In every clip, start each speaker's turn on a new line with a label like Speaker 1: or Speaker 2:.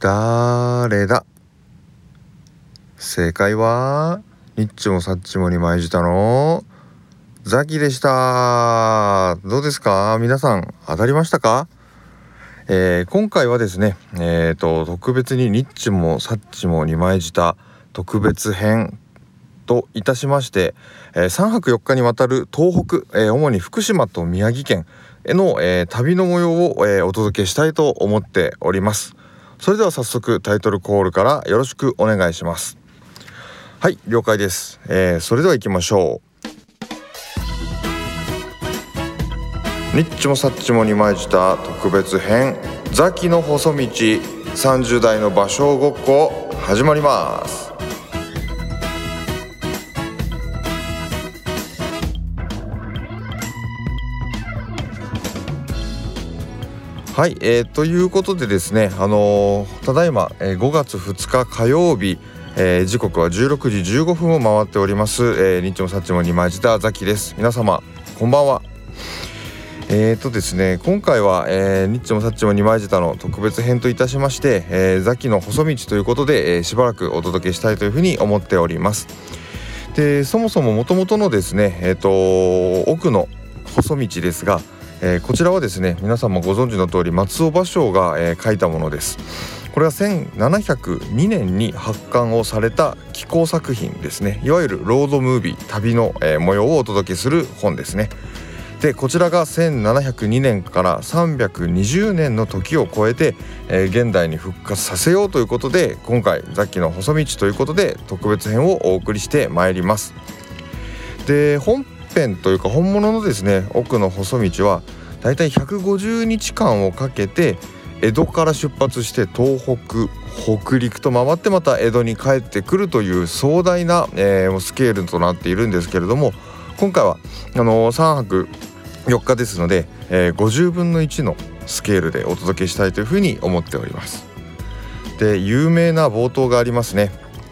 Speaker 1: 誰だ？正解はニッチもサッチもに舞じたのザキでした。どうですか？皆さん当たりましたか、えー、今回はですねえーと、特別にニッチもサッチもに舞じた特別編といたしまして、えー、3泊4日にわたる東北、えー、主に福島と宮城県への、えー、旅の模様を、えお届けしたいと思っております。それでは早速タイトルコールからよろしくお願いします。はい了解です、えー、それでは行きましょう。ニッチもサッチもにまいじた特別編ザキの細道30代の芭蕉ごっこ始まります。はい、えー、ということでですね、あのー、ただいま、えー、5月2日火曜日、えー、時刻は16時15分を回っております、えー、ニッチもサッチもにまじたザキです。皆様こんばんは。えーとですね今回は、えー、ニッチもサッチもにまじたの特別編といたしまして、えー、ザキの細道ということで、えー、しばらくお届けしたいというふうに思っております。でそもそももともとのですねえっ、ー、と奥の細道ですがえー、こちらはですね皆さんもご存知の通り松尾芭蕉が、えー、書いたものです。これは1702年に発刊をされた寄稿作品ですね。いわゆるロードムービー旅の、えー、模様をお届けする本ですね。でこちらが1702年から320年の時を超えて、えー、現代に復活させようということで今回「ザッキの細道」ということで特別編をお送りしてまいります。で本編というか本物のですね奥の細道はだいたい150日間をかけて江戸から出発して東北北陸と回ってまた江戸に帰ってくるという壮大な、えー、スケールとなっているんですけれども今回はあのー、3泊4日ですので、えー、50分の1のスケールでお届けしたいというふうに思っております。で有名な冒頭がありますね。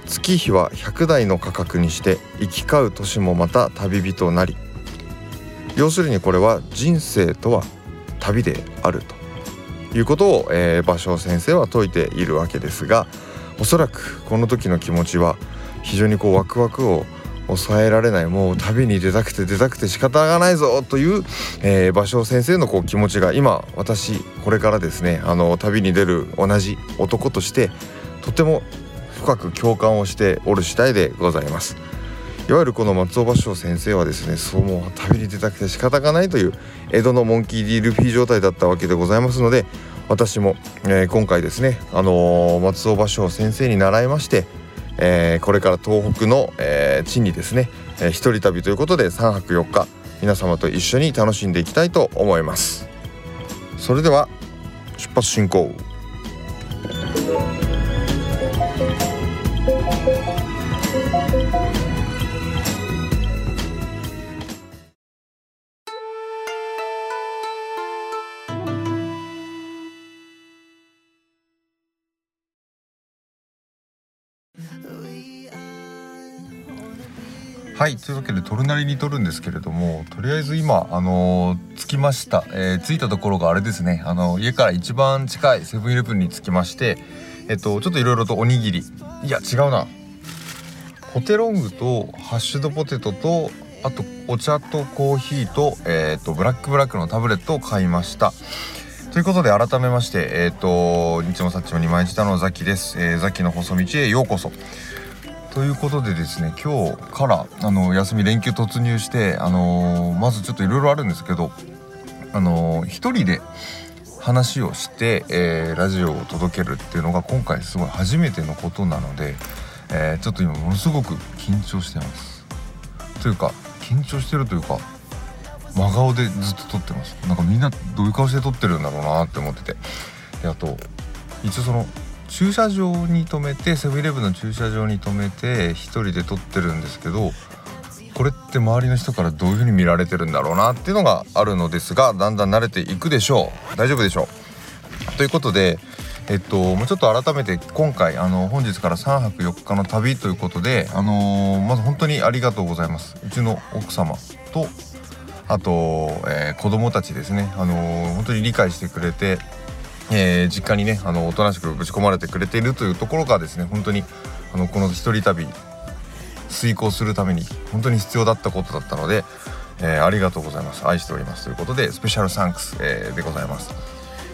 Speaker 1: 月日は100台の価格にして行き交う年もまた旅人なり。要するにこれは人生とは旅であると。いうことを、えー、芭蕉先生は説いているわけですがおそらくこの時の気持ちは非常にこうワクワクを抑えられないもう旅に出たくて出たくて仕方がないぞという、えー、芭蕉先生のこう気持ちが今私これからですねあの旅に出る同じ男としてとても深く共感をしておる次第でございます。いわゆるこの松尾芭蕉先生はですねそうもう旅に出たくて仕方がないという江戸のモンキー・ディ・ルフィ状態だったわけでございますので私も、えー、今回ですね、あのー、松尾芭蕉先生に習いまして、えー、これから東北の、え地にですね、えー、一人旅ということで3泊4日皆様と一緒に楽しんでいきたいと思います。それでは出発進行。はいというわけでトルナリに撮るんですけれどもとりあえず今あのー、着きました、えー、着いたところがあれですね。あの、家から一番近いセブンイレブンに着きましてえっとちょっといろいろとおにぎり。いや違うな。ポテロングとハッシュドポテトとあとお茶とコーヒーと,、えーと、ブラックブラックのタブレットを買いました。ということで改めましてえっ、と日もさっちも二枚舌のザキです、えー、ザキの細道へようこそ。ということでですね今日からあの休み連休突入してあのー、まずちょっといろいろあるんですけどあのー、一人で話をして、えー、ラジオを届けるっていうのが今回すごい初めてのことなので、えー、ちょっと今ものすごく緊張してます。というか緊張してるというか真顔でずっと撮ってますなんかみんなどういう顔して撮ってるんだろうなって思っててであと一応その駐車場に止めてセブンイレブンの駐車場に止めて1人で撮ってるんですけどこれって周りの人からどういう風に見られてるんだろうなっていうのがあるのですがだんだん慣れていくでしょう。大丈夫でしょう。ということでえっともうちょっと改めて今回あの本日から3泊4日の旅ということであのー、まず本当にありがとうございます。うちの奥様とあと、えー、子供たちですね。あのー、本当に理解してくれてえー、実家にねあのおとなしくぶち込まれてくれているというところがですね本当にあのこの一人旅遂行するために本当に必要だったことだったので、えー、ありがとうございます。愛しております。ということでスペシャルサンクス、えー、でございます。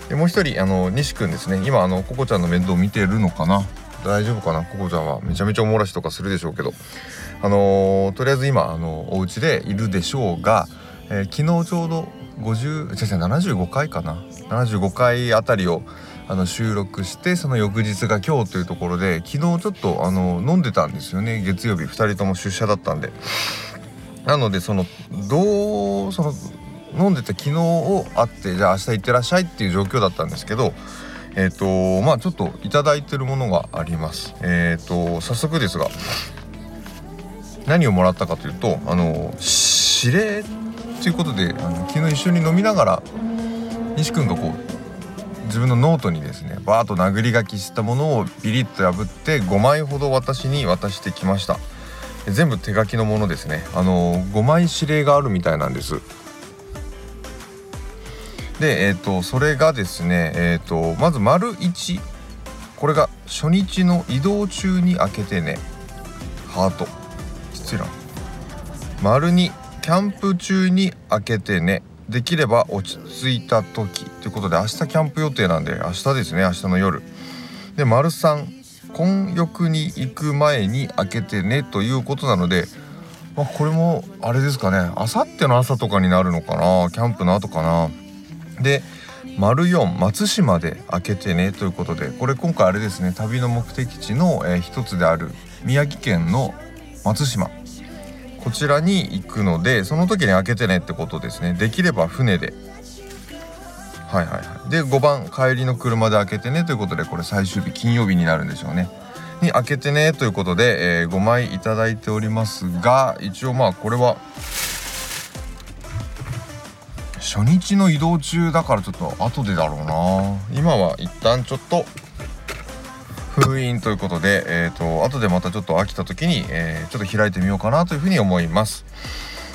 Speaker 1: でもう一人あの西くんですね。今あのココちゃんの面倒見てるのかな？大丈夫かな？ココちゃんはめちゃめちゃおもらしとかするでしょうけど。あのー、とりあえず今あのお家でいるでしょうが、えー、昨日ちょうど50違う違う75回かな。75回あたりをあの収録してその翌日が今日というところで昨日ちょっとあの飲んでたんですよね。月曜日2人とも出社だったんで。なのでそのどうその飲んでた昨日を会ってじゃあ明日行ってらっしゃいっていう状況だったんですけどえっ、ー、とまあちょっと頂いてるものがあります。えっ、ー、と早速ですが何をもらったかというとあの指令ということであの昨日一緒に飲みながら西君がこう自分のノートにですねバーッと殴り書きしたものをビリッと破って5枚ほど私に渡してきました。全部手書きのものですね。あの5枚指令があるみたいなんです。でえっ、ー、とそれがですねえっ、ー、とまず丸1これが初日の移動中に開けてねハート。失礼。丸2キャンプ中に開けてねできれば落ち着いた時ということで明日キャンプ予定なんで明日ですね明日の夜。で丸3混浴に行く前に開けてねということなので、まあ、これもあれですかねあさっての朝とかになるのかなキャンプの後かな。で丸4松島で開けてねということでこれ今回あれですね旅の目的地の、えー、一つである宮城県の松島。こちらに行くのでその時に開けてねってことですね。できれば船で。はいはいはい。で5番帰りの車で開けてねということでこれ最終日金曜日になるんでしょうね。に開けてねということで、えー、5枚いただいておりますが一応まあこれは初日の移動中だからちょっと後でだろうな。今は一旦ちょっと封印ということで、えーと、後でまたちょっと飽きた時に、えー、ちょっと開いてみようかなというふうに思います。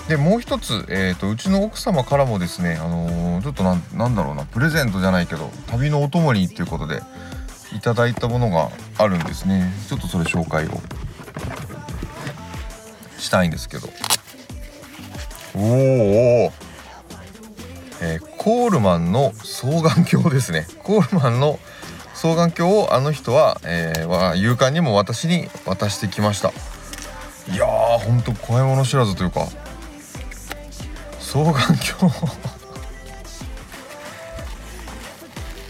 Speaker 1: でもう一つ、えーと、うちの奥様からもですね、あのー、ちょっとなんだろうなプレゼントじゃないけど旅のお供にっていうことでいただいたものがあるんですね。ちょっとそれ紹介を。したいんですけど。おお、えー、コールマンの双眼鏡ですね。コールマンの双眼鏡をあの人は、えー、は勇敢にも私に渡してきました。いやーほんと怖いもの知らずというか双眼鏡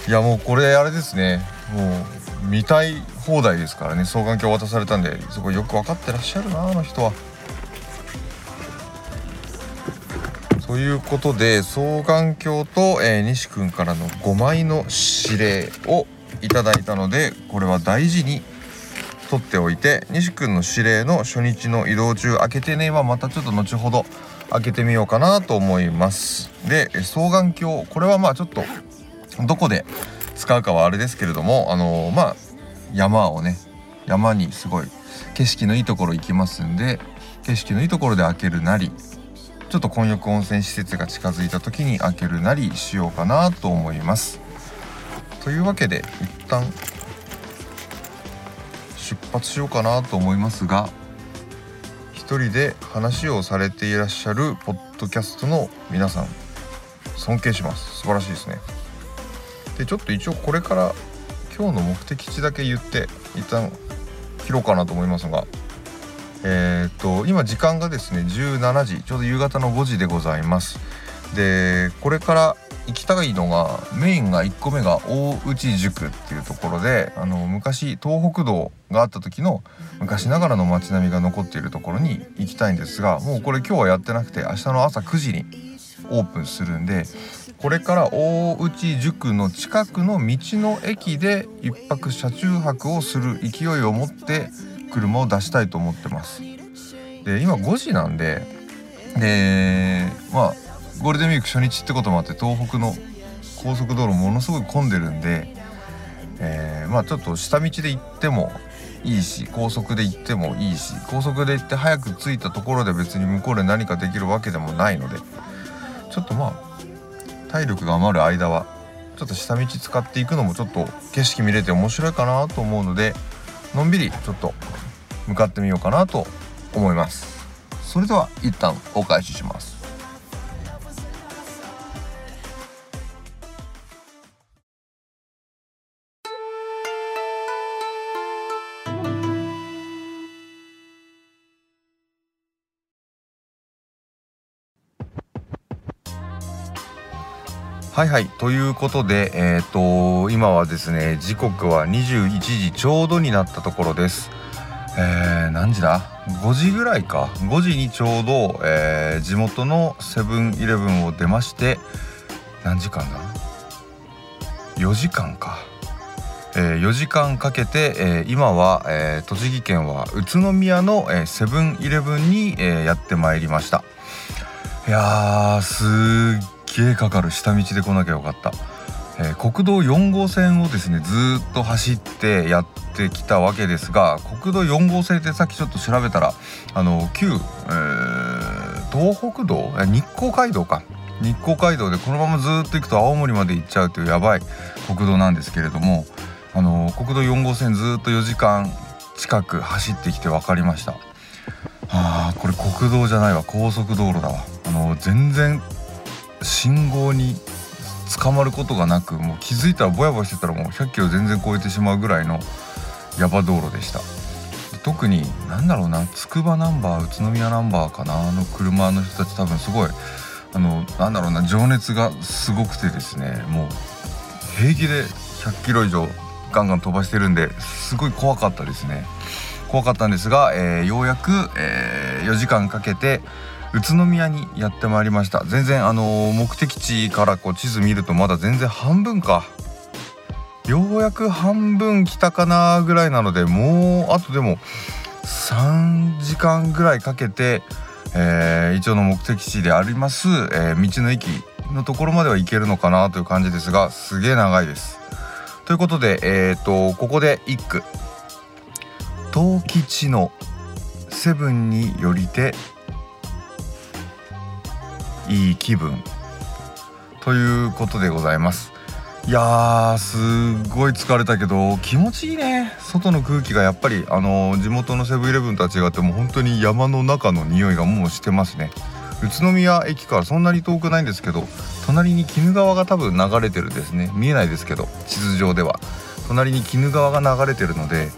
Speaker 1: いやもうこれあれですね。もう見たい放題ですからね。双眼鏡渡されたんですごいよく分かってらっしゃるなあの人は。ということで双眼鏡と、えー、西君からの5枚の指令をいただいたのでこれは大事に取っておいて西くんの指令の初日の移動中開けてねはまたちょっと後ほど開けてみようかなと思います。で双眼鏡これはまあちょっとどこで使うかはあれですけれどもあのー、まあ山をね山にすごい景色のいいところ行きますんで景色のいいところで開けるなりちょっと混浴温泉施設が近づいた時に開けるなりしようかなと思います。というわけで一旦出発しようかなと思いますが一人で話をされていらっしゃるポッドキャストの皆さん尊敬します。素晴らしいですね。でちょっと一応これから今日の目的地だけ言って一旦切ろうかなと思いますがえー、っと今時間がですね17時ちょうど夕方の5時でございます。でこれから行きたいのがメインが1個目が大内塾っていうところであの昔東北道があった時の昔ながらの街並みが残っているところに行きたいんですがもうこれ今日はやってなくて明日の朝9時にオープンするんでこれから大内塾の近くの道の駅で1泊車中泊をする勢いを持って車を出したいと思ってます。で今5時なんででまあゴールデンウィーク初日ってこともあって東北の高速道路ものすごい混んでるんで、えー、まあちょっと下道で行ってもいいし高速で行ってもいいし高速で行って早く着いたところで別に向こうで何かできるわけでもないのでちょっとまあ体力が余る間はちょっと下道使っていくのもちょっと景色見れて面白いかなと思うのでのんびりちょっと向かってみようかなと思います。それでは一旦お返しします。はいはい。ということでえっ、ー、と今はですね時刻は21時ちょうどになったところです。えー、何時だ？5時ぐらいか。5時にちょうど、えー、地元のセブンイレブンを出まして何時間だ？4時間か、えー、4時間かけて、えー、今は、えー、栃木県は宇都宮の、えセブンイレブンに、えやってまいりました。いやーすっげえかかる下道で来なきゃよかった、えー、国道4号線をですねずっと走ってやってきたわけですが国道4号線ってさっきちょっと調べたらあの旧、えー、東北道日光街道か。日光街道でこのままずっと行くと青森まで行っちゃうというやばい国道なんですけれどもあの国道4号線ずっと4時間近く走ってきて分かりました。あーこれ国道じゃないわ。高速道路だわ。あの全然信号に捕まることがなくもう気づいたらぼやぼやしてたらもう100キロ全然超えてしまうぐらいのヤバ道路でした。特に何だろうなつくばナンバー宇都宮ナンバーかなの車の人たち多分すごいあのなんだろうな情熱がすごくてですねもう平気で100キロ以上ガンガン飛ばしてるんですごい怖かったですね。怖かったんですが、えー、ようやく、えー、4時間かけて宇都宮にやってまいりました。全然あの目的地からこう地図見るとまだ全然半分か。ようやく半分来たかなぐらいなのでもうあとでも3時間ぐらいかけて、えー、一応の目的地であります、えー、道の駅のところまでは行けるのかなという感じですがすげえ長いです。ということで、えーと、ここで一句「東吉のセブンによりていい気分。ということでございます。いやーすごい疲れたけど気持ちいいね。外の空気がやっぱりあの地元のセブンイレブンとは違ってもう本当に山の中の匂いがもうしてますね。宇都宮駅からそんなに遠くないんですけど隣に鬼怒川が多分流れてるですね。見えないですけど地図上では。隣に鬼怒川が流れてるので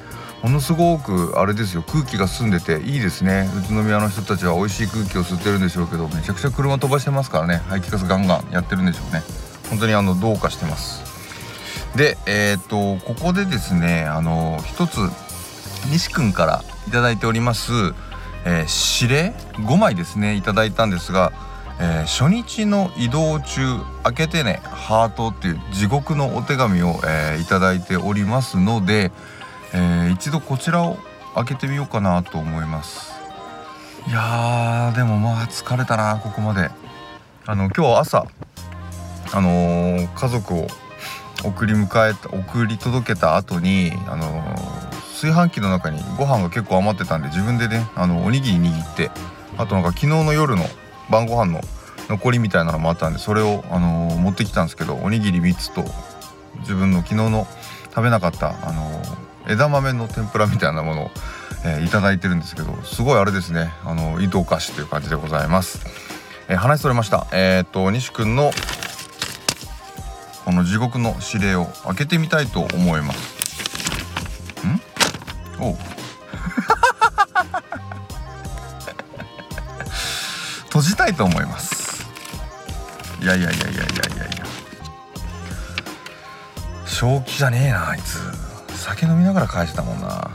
Speaker 1: ものすごくあれですよ空気が澄んでていいですね。宇都宮の人たちは美味しい空気を吸ってるんでしょうけどめちゃくちゃ車飛ばしてますからね。排気ガスガンガンやってるんでしょうね。本当にあのどうかしてます。でえっ、とここでですねあの一つ西君から頂いております、えー、指令5枚ですねいいたんですがえー、初日の移動中開けてねハートっていう地獄のお手紙を、えー、いただいておりますので、えー、一度こちらを開けてみようかなと思います。いやでもまあ疲れたなここまで。あの今日朝あのー、家族を送り迎え送り届けた後にあのー、炊飯器の中にご飯が結構余ってたんで自分でねあのおにぎり握ってあとなんか昨日の夜の晩ご飯の残りみたいなのもあったんでそれを、あのー、持ってきたんですけどおにぎり3つと自分の昨日の食べなかった、あの枝豆の天ぷらみたいなものを、えー、いただいてるんですけどすごいあれですね。あの糸お菓子という感じでございます、えー、話それました。えー、っと西くんのこの地獄の指令を開けてみたいと思います。ん？お 閉じたいと思います。いやいやいやいやいやいやいや。正気じゃねえなあいつ。酒飲みながら返したもんな。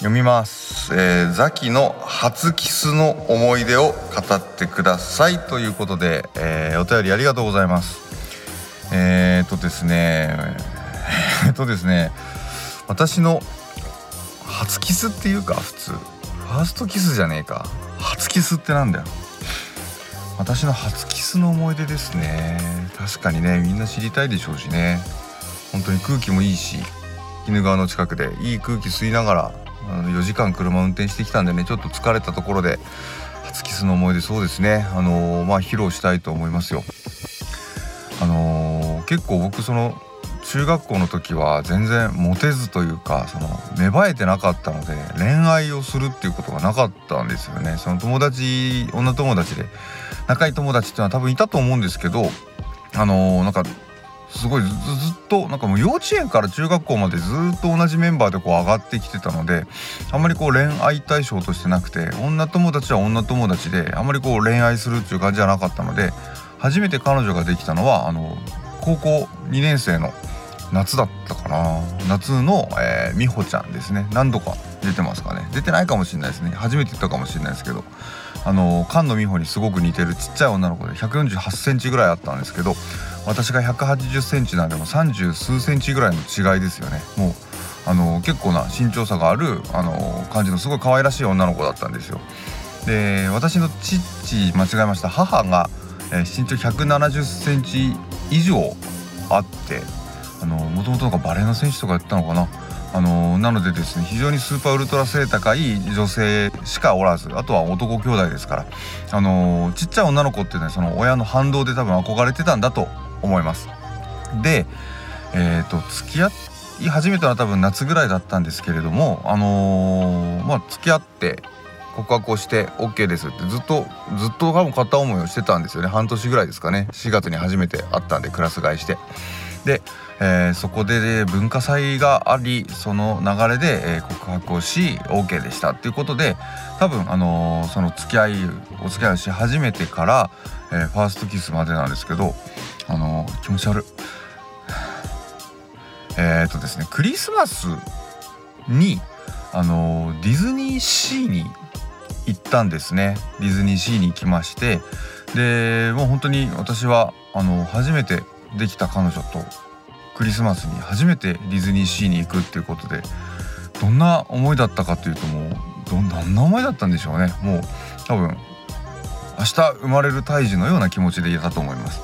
Speaker 1: 読みます、えー、ザキの初キスの思い出を語ってくださいということで、えー、お便りありがとうございます。えー、っとですね えー、っとですね私の初キスっていうか普通。ファーストキスじゃねえか。初キスってなんだよ。私の初キスの思い出ですね。確かにねみんな知りたいでしょうしね。本当に空気もいいし。鬼怒川の近くでいい空気吸いながらあの4時間車運転してきたんでねちょっと疲れたところで初キスの思い出そうですね。あのー、まあ披露したいと思いますよ。あのー、結構僕その中学校の時は全然モテずというかその芽生えてなかったので恋愛をするっていうことがなかったんですよね。その友達女友達で仲いい友達っていうのは多分いたと思うんですけどあのー、なんかすごいずっとなんかもう幼稚園から中学校までずっと同じメンバーでこう上がってきてたのであまりこう恋愛対象としてなくて女友達は女友達であまりこう恋愛するっていう感じじゃなかったので初めて彼女ができたのはあの高校2年生の夏だったかな。夏の、えー、美穂ちゃんですね。何度か出てますかね。出てないかもしれないですね。初めて言ったかもしれないですけど。あの菅野美穂にすごく似てるちっちゃい女の子で1 4 8センチぐらいあったんですけど私が1 8 0センチなんでも30数センチぐらいの違いですよね。もうあの結構な身長差があるあの感じのすごい可愛らしい女の子だったんですよ。で私の父間違えました。母が、え、身長1 7 0センチ以上あってもともとバレーの選手とかやったのかな。あのなのでですね非常にスーパーウルトラ背高い女性しかおらずあとは男兄弟ですからあのちっちゃい女の子ってねその親の反動で多分憧れてたんだと思います。でえ、ー、と付き合い始めたのは多分夏ぐらいだったんですけれどもあのー、まあ付き合って告白をして OK ですってずっとずっと多分片思いをしてたんですよね。半年ぐらいですかね。4月に初めて会ったんでクラス替えして。で、えー、そこで文化祭がありその流れで、えー、告白をし OK でしたっていうことで多分あのー、その付き合いお付き合いをし始めてから、えー、ファーストキスまでなんですけどあのー、気持ち悪い。えっとですねクリスマスにあのディズニーシーに行ったんですね。ディズニーシーに行きましてでもう本当に私はあの初めてできた彼女とクリスマスに初めてディズニーシーに行くっていうことでどんな思いだったかというともうどんな思いだったんでしょうねもう多分明日生まれる胎児のような気持ちでいたと思います。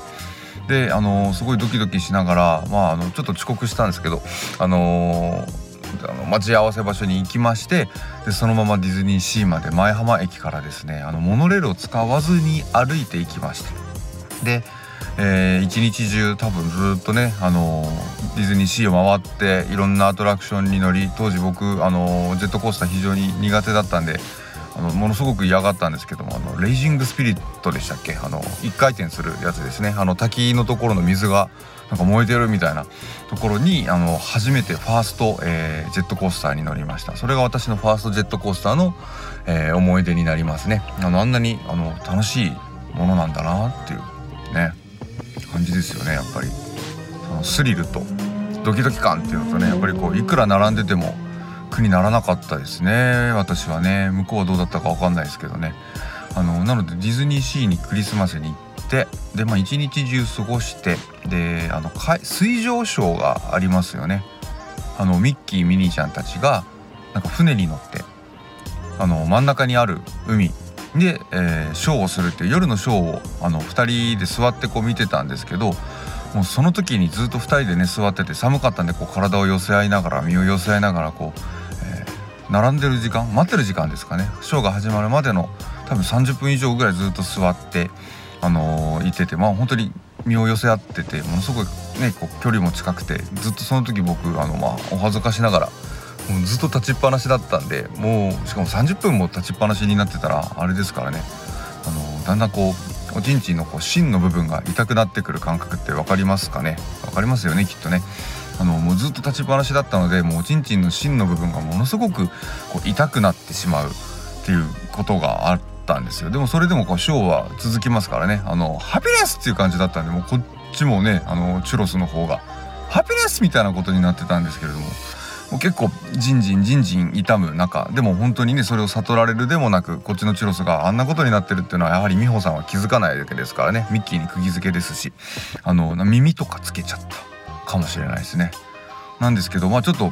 Speaker 1: であのすごいドキドキしながら、まあ、あのちょっと遅刻したんですけど、あのあの待ち合わせ場所に行きましてでそのままディズニーシーまで前浜駅からですねあのモノレールを使わずに歩いていきましたでえー、一日中多分ずっとね、あのー、ディズニーシーを回っていろんなアトラクションに乗り当時僕、あのー、ジェットコースター非常に苦手だったんであのものすごく嫌がったんですけどもあのレイジングスピリットでしたっけ？あの1回転するやつですね。あの滝のところの水がなんか燃えてるみたいなところにあの初めてファースト、えー、ジェットコースターに乗りました。それが私のファーストジェットコースターの、えー、思い出になりますね。あのあんなにあの楽しいものなんだなっていうね。感じですよねやっぱり。そのスリルとドキドキ感っていうのとねやっぱりこういくら並んでても苦にならなかったですね私はね。向こうはどうだったか分かんないですけどね。あのなのでディズニーシーにクリスマスに行ってでまあ一日中過ごしてであの水上ショーがありますよね。あのミッキーミニーちゃんたちがなんか船に乗ってあの真ん中にある海で、えー、ショーをするっていう夜のショーをあの2人で座ってこう見てたんですけどもうその時にずっと2人でね座ってて寒かったんでこう体を寄せ合いながら身を寄せ合いながらこう、えー、並んでる時間待ってる時間ですかね。ショーが始まるまでの多分30分以上ぐらいずっと座って、あのー、いててまあ本当に身を寄せ合っててものすごいねこう距離も近くてずっとその時僕あの、まあ、お恥ずかしながらもうずっと立ちっぱなしだったんでもうしかも30分も立ちっぱなしになってたらあれですからね。あのだんだんこうおちんちんのこう芯の部分が痛くなってくる感覚って分かりますかね？分かりますよねきっとね。あのもうずっと立ちっぱなしだったのでもうおちんちんの芯の部分がものすごくこう痛くなってしまうっていうことがあったんですよ。でもそれでもこうショーは続きますからね。あのハピネスっていう感じだったんでもうこっちもねあのチュロスの方がハピネスみたいなことになってたんですけれどももう結構じんじんじんじん痛む中でも本当にねそれを悟られるでもなくこっちのチュロスがあんなことになってるっていうのはやはり美穂さんは気づかないわけですからねミッキーに釘付けですしあの耳とかつけちゃったかもしれないですね。なんですけどまあちょっと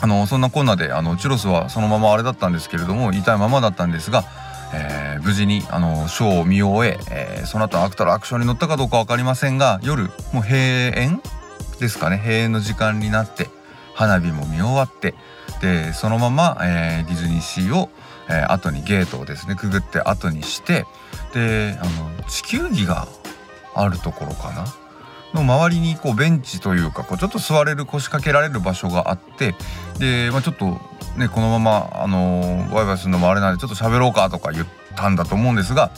Speaker 1: あのそんなこんなであのチュロスはそのままあれだったんですけれども痛いままだったんですが、えー、無事にあのショーを見終ええー、その後アクトラアクションに乗ったかどうか分かりませんが夜もう閉園ですかね閉園の時間になって花火も見終わってでそのまま、えー、ディズニーシーを、えー、後にゲートをですねくぐって後にしてであの地球儀があるところかな？の周りにこうベンチというかこうちょっと座れる腰掛けられる場所があってで、まあ、ちょっとねこのままあのワイワイするのもあれなんでちょっと喋ろうかとか言ったんだと思うんですが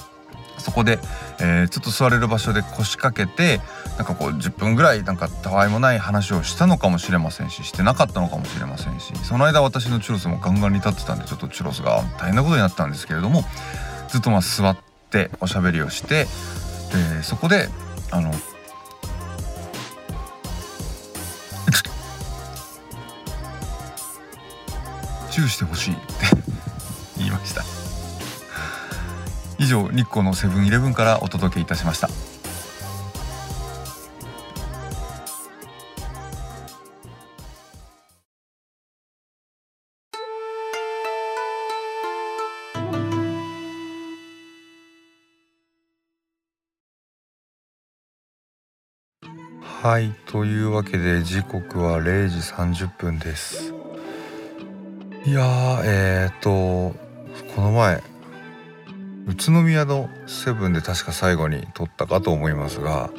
Speaker 1: そこで、えー、ちょっと座れる場所で腰掛けてなんかこう10分ぐらいなんかたわいもない話をしたのかもしれませんししてなかったのかもしれませんしその間私のチュロスもガンガンに立ってたんでちょっとチュロスが大変なことになったんですけれどもずっとまあ座っておしゃべりをしてでそこであのチューしてほしいって 言いました。以上日光のセブンイレブンからお届けいたしました。はいというわけで時刻は0時30分です。いやーえー、っとこの前宇都宮のセブンで確か最後に撮ったかと思いますが、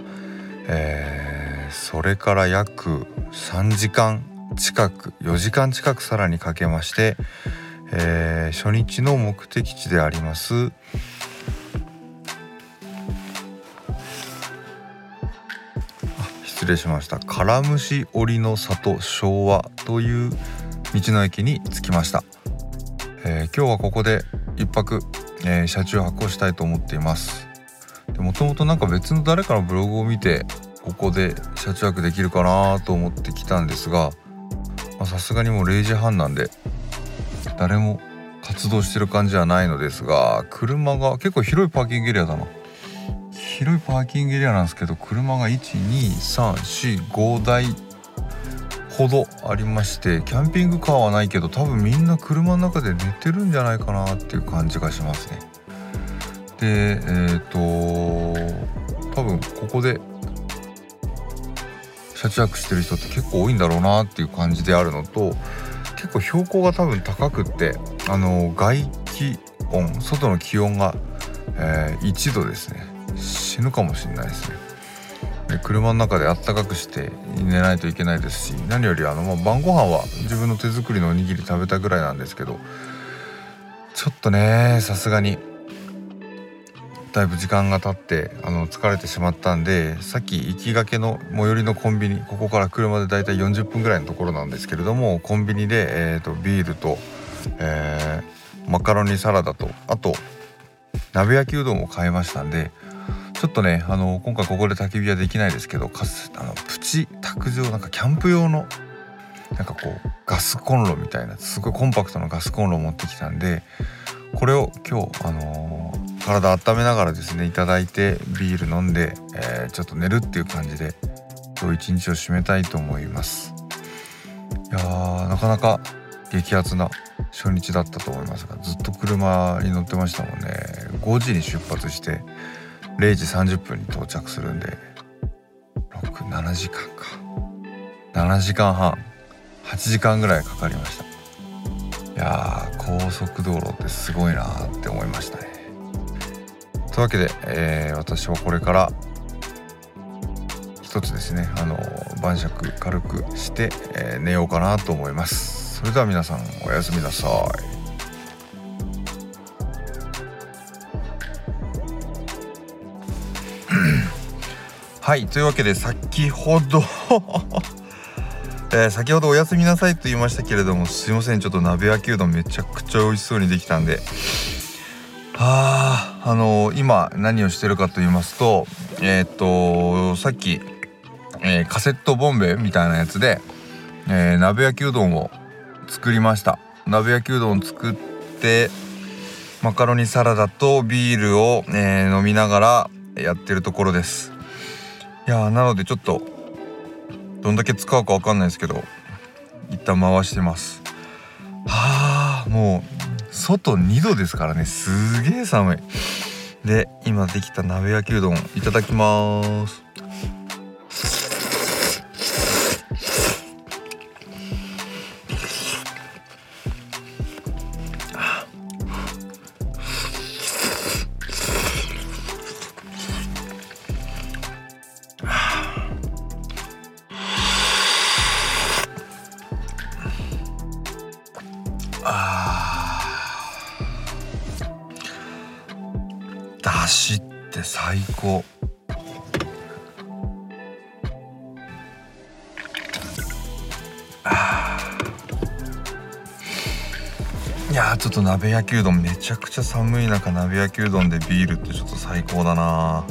Speaker 1: えー、それから約3時間近く4時間近くさらにかけまして、えー、初日の目的地であります失礼しました。カラムシ織の里昭和という道の駅に着きました、えー、今日はここで一泊、えー、車中泊をしたいと思っています。もともとなんか別の誰かのブログを見てここで車中泊できるかなと思ってきたんですがさすがにもう0時半なんで誰も活動してる感じはないのですが車が結構広いパーキングエリアだな。広いパーキングエリアなんですけど車が12345台ほどありましてキャンピングカーはないけど多分みんな車の中で寝てるんじゃないかなっていう感じがしますね。でえっ、ー、と多分ここで車中泊してる人って結構多いんだろうなっていう感じであるのと結構標高が多分高くってあの外気温外の気温が、えー、1度ですね死ぬかもしれないですね。で車の中であったかくして寝ないといけないですし何よりあの、まあ、晩ご飯は自分の手作りのおにぎり食べたぐらいなんですけどちょっとねさすがにだいぶ時間が経ってあの疲れてしまったんでさっき行きがけの最寄りのコンビニここから車でだいたい40分ぐらいのところなんですけれどもコンビニで、えーと、ビールと、えー、マカロニサラダとあと鍋焼きうどんを買いましたんでちょっとねあの今回ここで焚き火はできないですけどかつあのプチ卓上なんかキャンプ用のなんかこうガスコンロみたいなすごいコンパクトなガスコンロを持ってきたんでこれを今日あのー、体温めながらですね頂いてビール飲んで、えー、ちょっと寝るっていう感じで今日一日を締めたいと思います。いやーなかなか激アツな初日だったと思いますがずっと車に乗ってましたもんね。5時に出発して0時30分に到着するんで67時間か。7時間半。8時間ぐらいかかりました。いや高速道路ってすごいなって思いましたね。というわけで、えー、私はこれから一つですねあの晩酌軽くして、えー、寝ようかなと思います。それでは皆さんおやすみなさい。はいというわけで先ほど えー、先ほどおやすみなさいと言いましたけれどもすいませんちょっと鍋焼きうどんめちゃくちゃ美味しそうにできたんで。ああのー、今何をしてるかと言いますとえー、っとさっき、えカセットボンベみたいなやつで、え鍋焼きうどんを作りました。鍋焼きうどん作ってマカロニサラダとビールを、え飲みながらやってるところです。いやなのでちょっとどんだけ使うか分かんないですけど一旦回してます。はあもう外2度ですからね。すげえ寒い。で今できた鍋焼きうどんいただきます。あだしって最高。いやちょっと鍋焼きうどんめちゃくちゃ寒い中鍋焼きうどんでビールってちょっと最高だな。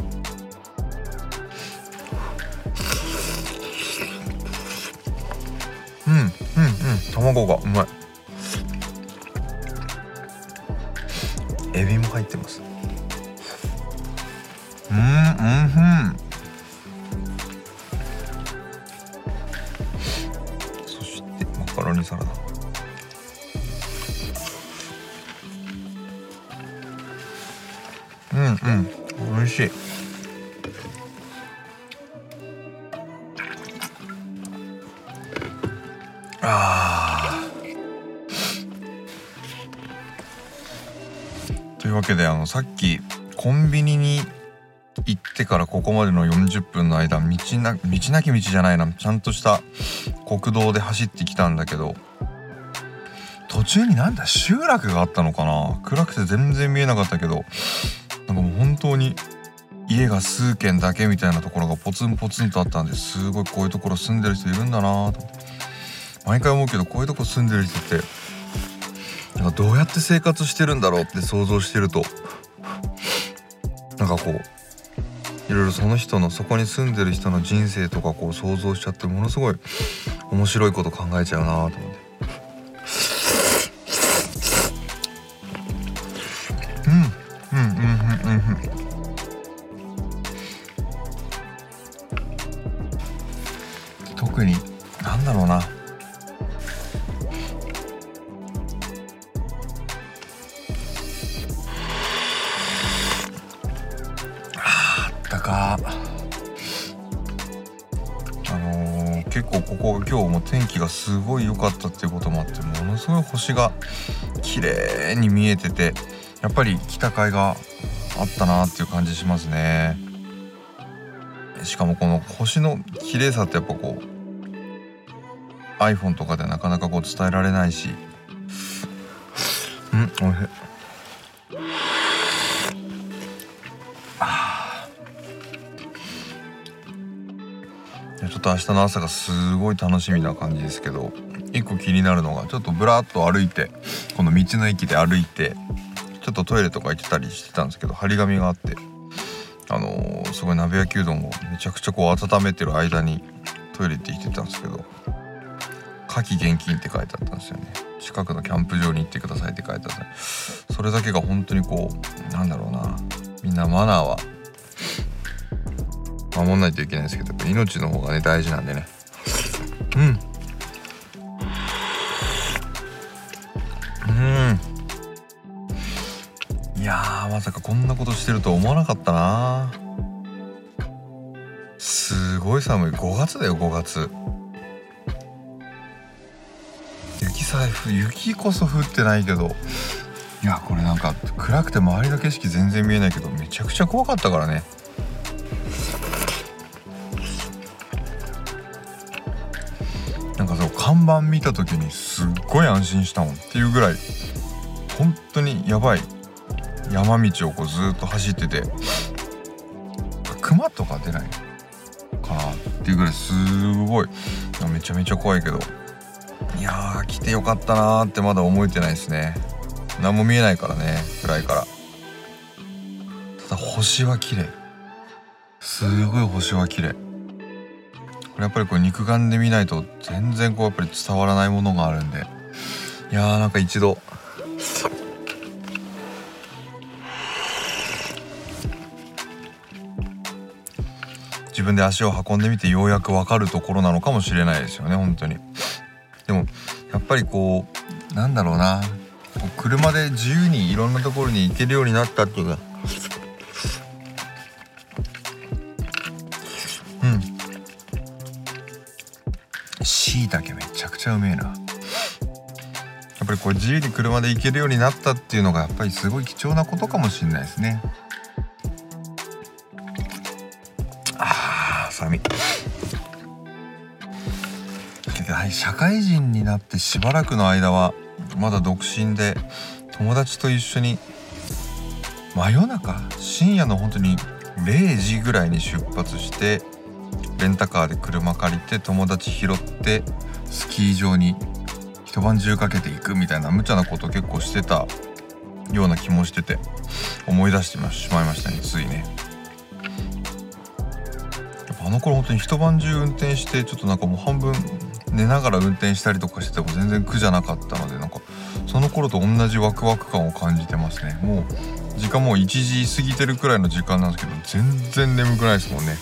Speaker 1: うんうんうん。卵がうまい。エビも入ってます。というわけであのさっきコンビニに行ってからここまでの40分の間道な道なき道じゃないなちゃんとした国道で走ってきたんだけど途中になんだ集落があったのかな？暗くて全然見えなかったけどなんかもう本当に家が数軒だけみたいなところがポツンポツンとあったんですごいこういうところ住んでる人いるんだなと。毎回思うけどこういうとこ住んでる人ってどうやって生活してるんだろうって想像してるとなんかこういろいろその人のそこに住んでる人の人生とかこう想像しちゃってものすごい面白いこと考えちゃうなと思って。か。あのー結構ここ今日も天気がすごい良かったっていうこともあってものすごい星が綺麗に見えててやっぱり来た甲斐があったなっていう感じしますね。しかもこの星の綺麗さってやっぱこう iPhone とかでなかなかこう伝えられないし。うんおいしい。っと明日の朝がすごい楽しみな感じですけど一個気になるのがちょっとブラッと歩いてこの道の駅で歩いてちょっとトイレとか行ってたりしてたんですけど張り紙があってあのーすごい鍋焼きうどんをめちゃくちゃこう温めてる間にトイレ行ってきてたんですけど「夏季厳禁」って書いてあったんですよね。近くのキャンプ場に行ってくださいって書いてあったそれだけが本当にこうなんだろうなみんなマナーは守んないといけないんですけど命の方がね大事なんでね。うん。うん。いやーまさかこんなことしてると思わなかったな。すごい寒い。5月だよ5月雪さえ降雪こそ降ってないけど。いやこれなんか暗くて周りの景色全然見えないけどめちゃくちゃ怖かったからね。看板見た時にすっごい安心したもんっていうぐらい本当にやばい山道をこうずっと走ってて熊とか出ないかなっていうぐらいすごい。めちゃめちゃ怖いけど。いやー来てよかったなーってまだ思えてないですね。何も見えないからね暗いから。ただ星は綺麗。すごい星は綺麗。れやっぱりこう肉眼で見ないと全然こうやっぱり伝わらないものがあるんで。いやーなんか一度。自分で足を運んでみてようやく分かるところなのかもしれないですよね本当に。でもやっぱりこうなんだろうな。車で自由にいろんなところに行けるようになったっていうかちゃうめえな。やっぱりこう自由に車で行けるようになったっていうのがやっぱりすごい貴重なことかもしれないですね。あー寒い。社会人になってしばらくの間はまだ独身で友達と一緒に真夜中深夜の本当に0時ぐらいに出発してレンタカーで車借りて友達拾ってスキー場に一晩中かけていくみたいな無茶なこと結構してたような気もしてて思い出してしまいましたねついね。やっぱあの頃本当に一晩中運転してちょっとなんかもう半分寝ながら運転したりとかしてても全然苦じゃなかったのでなんかその頃と同じワクワク感を感じてますね。もう時間もう1時過ぎてるくらいの時間なんですけど全然眠くないですもんね。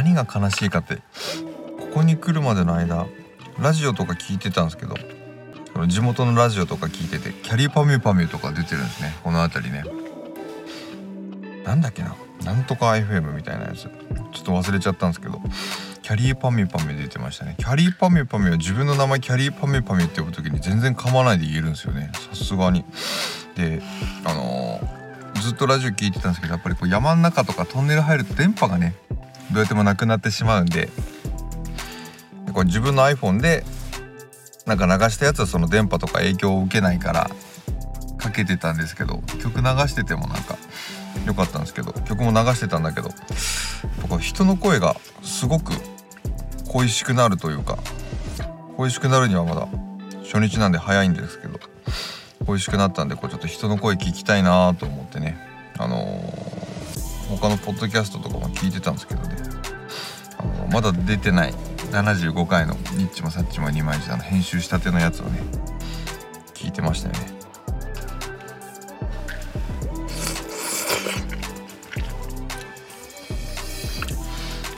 Speaker 1: 何が悲しいかってここに来るまでの間ラジオとか聞いてたんですけど地元のラジオとか聞いててキャリーパミュパミュとか出てるんですねこの辺りね。なんだっけななんとか FM みたいなやつ。ちょっと忘れちゃったんですけどキャリーパミュパミュ出てましたね。キャリーパミュパミュは自分の名前キャリーパミュパミュって呼ぶ時に全然噛まないで言えるんですよね。さすがに。であのー、ずっとラジオ聞いてたんですけどやっぱりこう山の中とかトンネル入ると電波がねどうやってもなくなってしまうんでこれ自分の iPhone でなんか流したやつはその電波とか影響を受けないからかけてたんですけど曲流しててもなんか良かったんですけど曲も流してたんだけど人の声がすごく恋しくなるというか恋しくなるにはまだ初日なんで早いんですけど恋しくなったんでこうちょっと人の声聞きたいなと思ってねあのー、他のポッドキャストとかも聞いてたんですけど、まだ出てない。75回のニッチもサッチも二枚舌の編集したてのやつをね聞いてましたよね。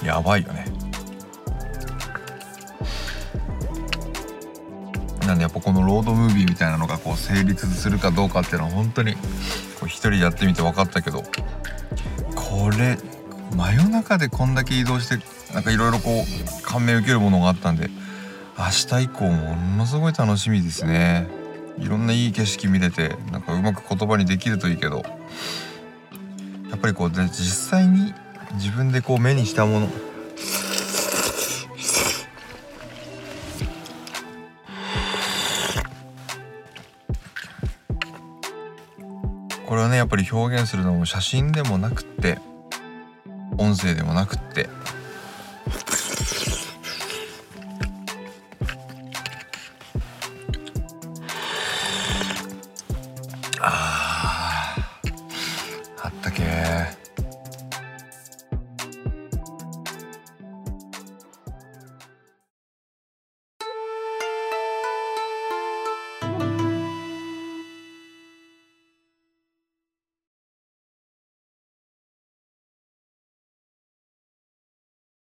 Speaker 1: やばいよね。なんでやっぱこのロードムービーみたいなのがこう成立するかどうかっていうのは本当にこう一人やってみて分かったけどこれ真夜中でこんだけ移動してなんかいろいろこう感銘受けるものがあったんで明日以降ものすごい楽しみですね。いろんないい景色見れてなんかうまく言葉にできるといいけどやっぱりこう実際に自分でこう目にしたもの。これはねやっぱり表現するのも写真でもなくって音声でもなくって